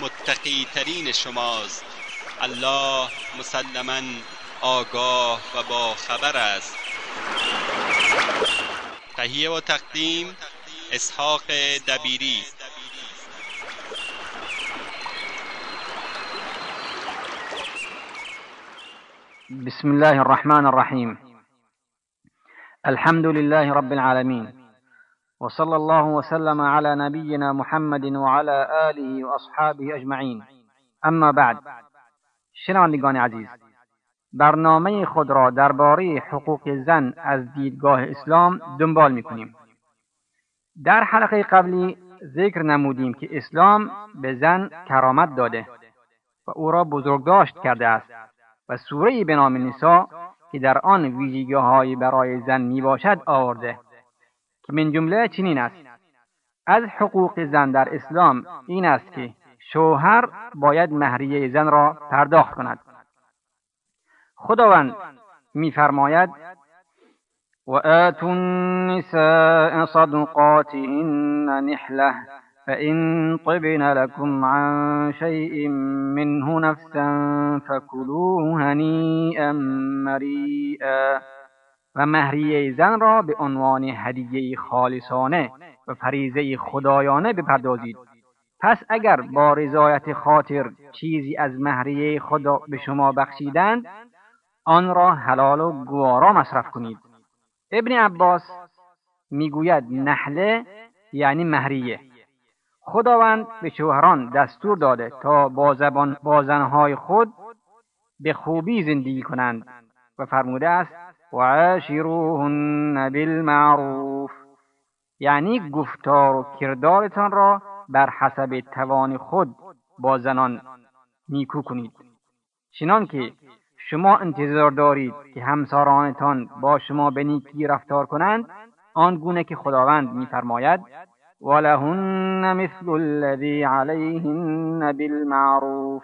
متقی ترین شماست. الله مسلما آگاه و با خبر است. تهیه و تقدیم اسحاق دبیری. بسم الله الرحمن الرحيم الحمد لله رب العالمين وصلى الله وسلم على نبينا محمد وعلى آله وأصحابه أجمعين. اما بعد شنوندگان عزیز برنامه خود را درباره حقوق زن از دیدگاه اسلام دنبال می‌کنیم. در حلقه قبلی ذکر نمودیم که اسلام به زن کرامت داده و او را بزرگداشت کرده است و سوره به نام نسا که در آن ویژگی های برای زن می باشد آورده. من جمله چنین است. از حقوق زن در اسلام این است که شوهر باید مهریه زن را پرداخت کند. خداوند میفرماید و آتوا النساء صدقاتهن نحله فإن طبن لكم عن شيء منه نفسا فكلوه هنيئا مريئا. و مهریه زن را به عنوان هدیه خالصانه و فریزه خدایانه بپردازید. پس اگر با رضایت خاطر چیزی از مهریه خدا به شما بخشیدند آن را حلال و گوارا مصرف کنید. ابن عباس می‌گوید نحله یعنی مهریه. خداوند به شوهران دستور داده تا با, زبان با خود به خوبی زندگی کنند و فرموده است و عاشروهن بالمعروف. یعنی گفتار و کردارتان را بر حسب توان خود با زنان نیکو کنید. چنان که شما انتظار دارید که همسرانتان با شما به نیکی رفتار کنند آن گونه که خداوند میفرماید ولهن مثل الذي عليهن بالمعروف.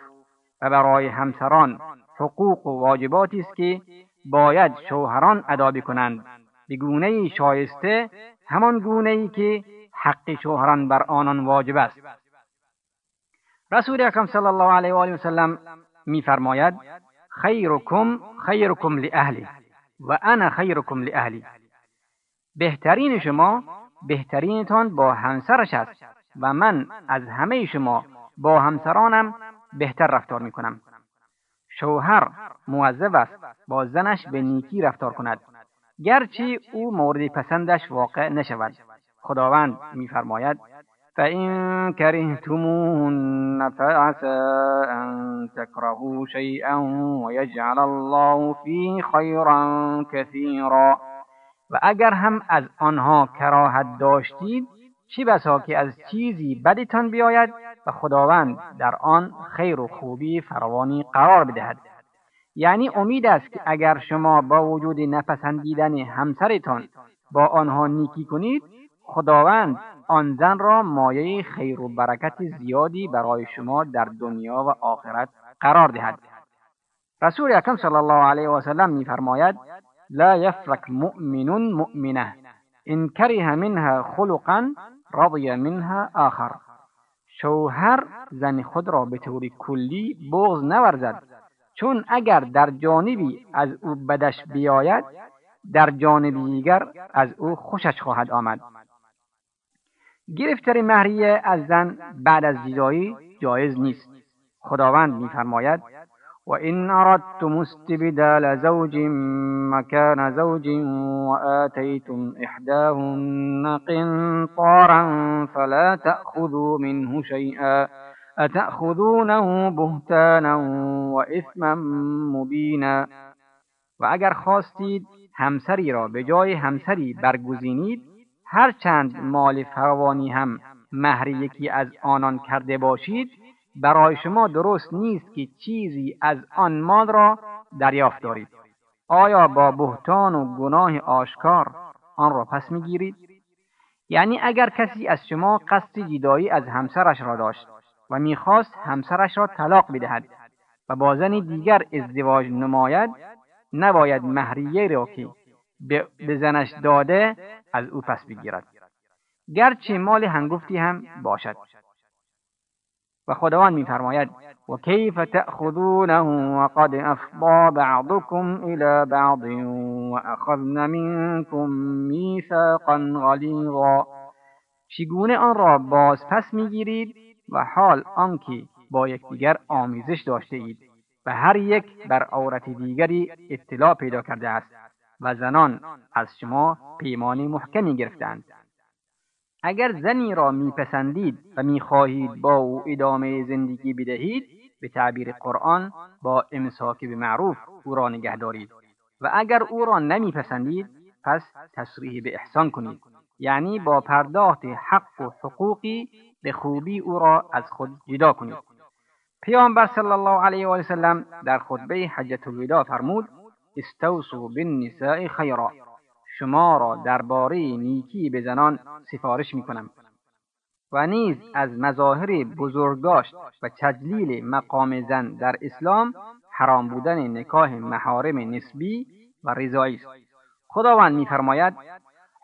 و برای همسران حقوق و واجباتی است که باید شوهران ادا بکنند. به گونه شایسته همان گونه ای که حق شوهران بر آنان واجب است. رسول اکرم صلی الله علیه و آله و سلم میفرماید خیرکم خیرکم لاهلی و انا خیرکم لاهلی بهترین شما بهترینتان با همسرش است و من از همه شما با همسرانم بهتر رفتار می کنم. شوهر موظف است با زنش به نیکی رفتار کند. گرچه او مورد پسندش واقع نشود. خداوند میفرماید فإن كرهتموهن فعسى أن تكرهوا شيئا ويجعل الله فيه خيرا كثيرا. و اگر هم از آنها کراهت داشتید چی بسا که از چیزی بدتان بیاید و خداوند در آن خیر و خوبی فراوانی قرار بدهد. یعنی امید است که اگر شما با وجود نپسندیدن همسرتان با آنها نیکی کنید خداوند آن زن را مایه خیر و برکت زیادی برای شما در دنیا و آخرت قرار دهد. رسول اکرم صلی الله علیه و سلم میفرماید لا يفرك مؤمن مؤمنه. ان كره منها خلقا رضی منها آخر. شوهر زن خود را به طور کلی بغض نورزد. چون اگر در جانبی از او بدش بیاید در جانب دیگر از او خوشش خواهد آمد. گرفتن مهریه از زن بعد از جدایی جایز نیست. خداوند میفرماید وإن أردتم استبدال زوج مكان زوج وآتيتم إحداهن قنطارا فلا تأخذوا منه شيئا اتأخذونه بهتانا و اثما مبینا و اگر خواستید را به جای همسری برگزینید هرچند مال فروانی هم مهر یکی از آنان کرده باشید برای شما درست نیست که چیزی از آن مال را دریافت دارید. آیا با بهتان و گناه آشکار آن را پس می‌گیرید؟ یعنی اگر کسی از شما قصد جدایی از همسرش را داشت و می‌خواست همسرش را طلاق بدهد و با زنی دیگر ازدواج نماید نباید مهریه را که به زنش داده از او پس بگیرد. گرچه مال هنگفتی هم باشد. و خداوند میفرماید و کیف تأخذونه وقد افضا بعضكم الى بعض واخذن منكم میثاقا غلیظا. چگونه آن را باز پس می‌گیرید و حال آنکه با یکدیگر آمیزش داشته اید و هر یک بر عورت دیگری اطلاع پیدا کرده است و زنان از شما پیمانی محکمی گرفتند. اگر زنی را میپسندید و می‌خواهید با او ادامه زندگی بدهید به تعبیر قرآن با امساک به معروف او را نگه دارید. و اگر او را نمیپسندید پس تصریح به احسان کنید. یعنی با پرداخت حق و حقوقی به خوبی او را از خود جدا کنید. پیامبر صلی الله علیه و سلم در خطبه حجت الوداع فرمود استوصوا بالنساء خیرا شما را درباره نیکی به زنان سفارش می‌کنم. و نیز از مظاهر بزرگداشت و تجلیل مقام زن در اسلام حرام بودن نکاح محارم نسبی و رضایی است. خداوند میفرماید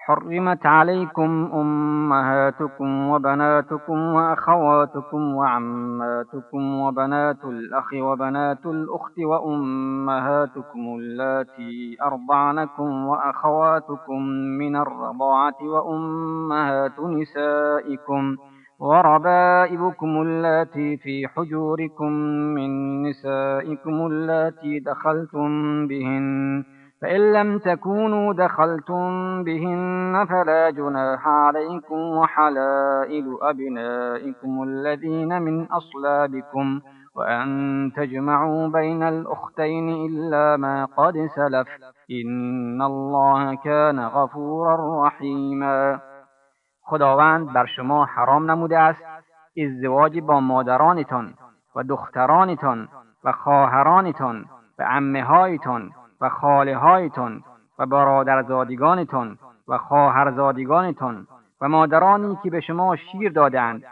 حرمت عليكم أمهاتكم وبناتكم وأخواتكم وعماتكم وبنات الأخ وبنات الأخت وأمهاتكم اللاتي أرضعنكم وأخواتكم من الرضاعة وأمهات نسائكم وربائبكم اللاتي في حجوركم من نسائكم اللاتي دخلتم بهن فإن لم تكونوا دخلتم بهن فلا جناح عليكم وحلائل أبنائكم الذين من أصلابكم وأن تجمعوا بين الأختين إلا ما قد سلف. إن الله كان غفورا رحيما. خداوند بر شما حرام نموده است. ازدواج با مادرانتان و دخترانتان و خواهرانتان و عمه هایتان و خاله هایتون و برادرزادگانتون و خواهرزادگانتون و مادرانی که به شما شیر دادند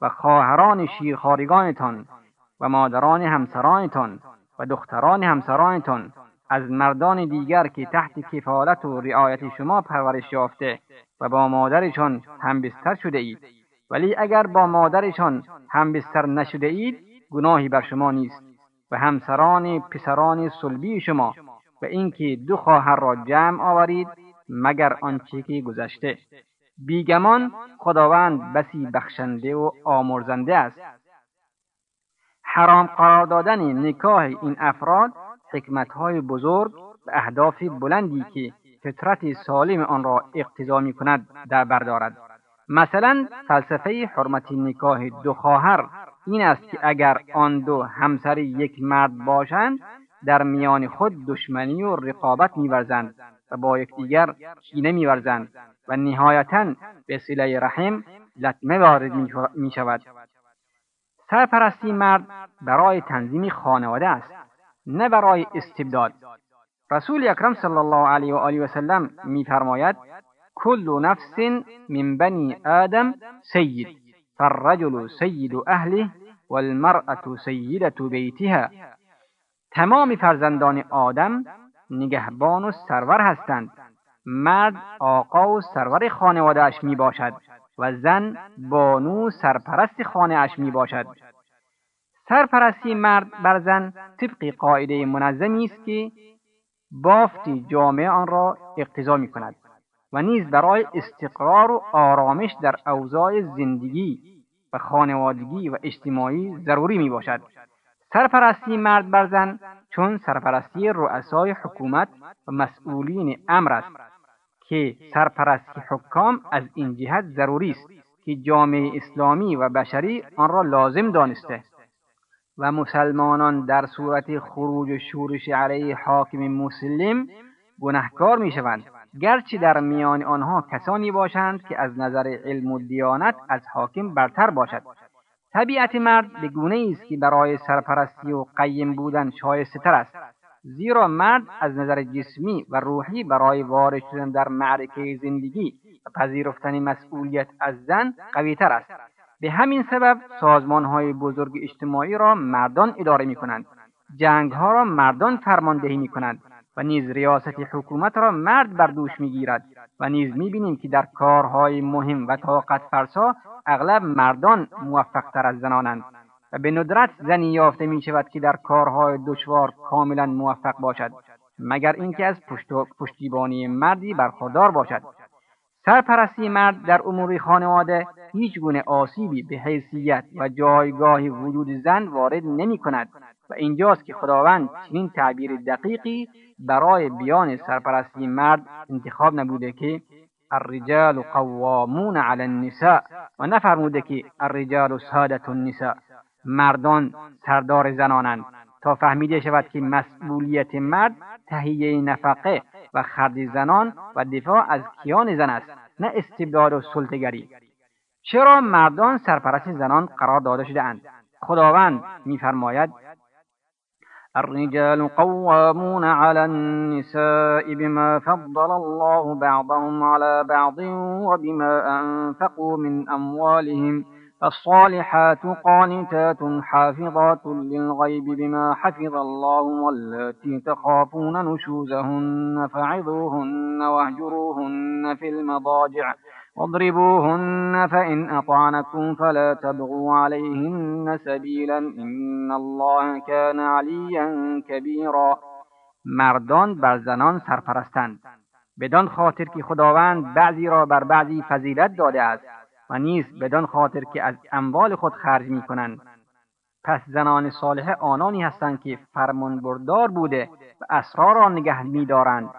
و خواهران شیرخوارگانتان و مادران همسرانتان و دختران همسرانتان از مردان دیگر که تحت کفالت و رعایت شما پرورش یافته و با مادرشان همبستر شده اید. ولی اگر با مادرشان همبستر نشده اید گناهی بر شما نیست و همسران پسران صلبی شما و اینکه دو خواهر را جمع آورید مگر آنچه که گذشته. بیگمان خداوند بسی بخشنده و آمرزنده است. حرام قرار دادن نکاح این افراد حکمتهای بزرگ و اهداف بلندی که فطرت سالم آن را اقتضا می کند در بردارد مثلا فلسفه حرمت نکاح دو خواهر این است که اگر آن دو همسر یک مرد باشند در میان خود دشمنی و رقابت میورزند و با یکدیگر کینه میورزند و نهایتا به صله رحم لطمه وارد می شود سرپرستی مرد برای تنظیم خانواده است نه برای استبداد. رسول اکرم صلی الله علیه و آله و سلم میفرماید کل نفس من بنی آدم سید فالرجل سید اهله والمرأة سیدة بیتها. تمام فرزندان آدم نگهبان و سرور هستند. مرد آقا و سرور خانوادهاش می باشد و زن بانو سرپرست خانه اش می باشد سرپرستی مرد بر زن طبق قاعده منظمی است که بافت جامعه آن را اقتضا می کند و نیز برای استقرار و آرامش در اوضاع زندگی و خانوادگی و اجتماعی ضروری می باشد سرپرستی مرد بر زن چون سرپرستی رؤسای حکومت و مسئولین امر است که سرپرستی حکام از این جهت ضروری است که جامعه اسلامی و بشری آن را لازم دانسته و مسلمانان در صورت خروج و شورش علیه حاکم مسلم گنهکار می شوند گرچه در میان آنها کسانی باشند که از نظر علم و دیانت از حاکم برتر باشد. طبیعت مرد به گونه است که برای سرپرستی و قیم بودن شایسته تر است. زیرا مرد از نظر جسمی و روحی برای وارد شدن در معرکه زندگی و پذیرفتن مسئولیت از زن قویتر است. به همین سبب سازمان های بزرگ اجتماعی را مردان اداره می کنند جنگ ها را مردان فرماندهی می کنند و نیز ریاست حکومت را مرد بر دوش می‌گیرد و نیز می‌بینیم که در کارهای مهم و طاقت فرسا اغلب مردان موفقتر از زنانند و به ندرت زنی یافته می شود که در کارهای دشوار کاملا موفق باشد مگر اینکه از پشتیبانی مردی برخوردار باشد. سرپرستی مرد در امور خانواده هیچ گونه آسیبی به حیثیت و جایگاه وجود زن وارد نمی کند و اینجاست که خداوند چنین تعبیر دقیقی برای بیان سرپرستی مرد انتخاب نبوده که الرجال قوامون علی النساء و نفرموده که الرجال سادت النساء مردان سردار زنانند. تا فهمیده شود که مسئولیت مرد تهیه نفقه و خرد زنان و دفاع از کیان زن است نه استبداد و سلطگری چرا مردان سرپرست زنان قرار داده شده اند؟ خداوند میفرماید الرجال قوامون على النساء بما فضل الله بعضهم على بعض وبما أنفقوا من أموالهم. فالصالحات قانتات حافظات للغيب بما حفظ الله واللاتي تخافون نشوزهن فعظوهن واهجروهن في المضاجع. واضربوهن فإن أطعنكم فلا تبغوا عليهن سبيلا إن الله كان عليا كبيرا. مردان بر زنان سرپرستند. بدان خاطر که خداوند بعضی را بر بعضی فضیلت داده است و نیز بدان خاطر که از اموال خود خرج می کنند پس زنان صالحه آنانی هستند که فرمانبردار بوده و اسرار را نگه میدارند.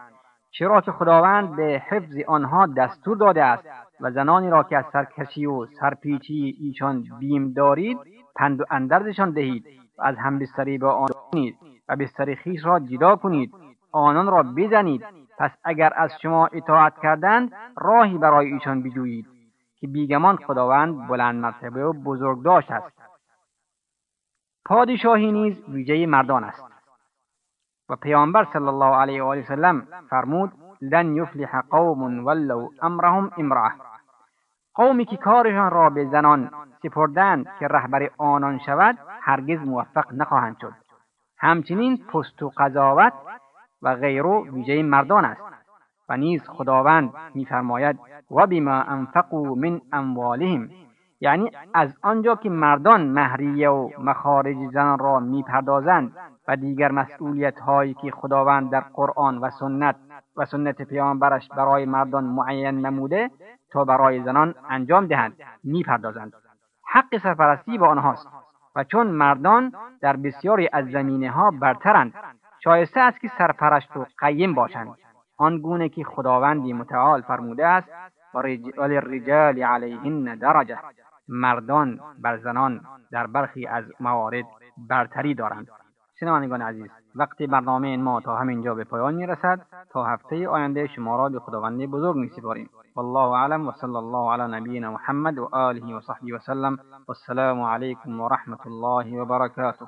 چرا که خداوند به حفظ آنها دستور داده است. و زنانی را که از سرکشی و سرپیچی ایشان بیم دارید پند و اندرزشان دهید و از همبستری با آن کنید و بستر خیش را جدا کنید آنان را بزنید. پس اگر از شما اطاعت کردند راهی برای ایشان بجویید که بیگمان خداوند بلند مرتبه و بزرگداشت است. پادشاهی نیز ویژه مردان است. و پیامبر صلی الله علیه و آله فرمود لن یفلح قوم ولو امرهم امراه قومی که کارشان را به زنان سپردند که رهبر آنان شود هرگز موفق نخواهند شد. همچنین پست و قضاوت و غیرو ویژه مردان است و نیز خداوند میفرماید و بما انفقوا من اموالهم یعنی از آنجا که مردان مهریه و مخارج زن را می‌پردازند و دیگر مسئولیت هایی که خداوند در قرآن و سنت و سنت پیامبرش برای مردان معین نموده تا برای زنان انجام دهند می‌پردازند. حق سرپرستی با آنهاست و چون مردان در بسیاری از زمینه ها برترند شایسته است که سرپرست و قیم باشند. آنگونه که خداوندی متعال فرموده است وللرجال علیهن درجه مردان بر زنان در برخی از موارد برتری دارند. شنوندگان عزیز وقتی برنامه ما تا همینجا به پایان می‌رسد تا هفته آینده شما را به خداوند بزرگ میسپاریم. والله اعلم وصلى الله على نبينا محمد وآله وصحبه وسلم والسلام عليكم ورحمة الله وبركاته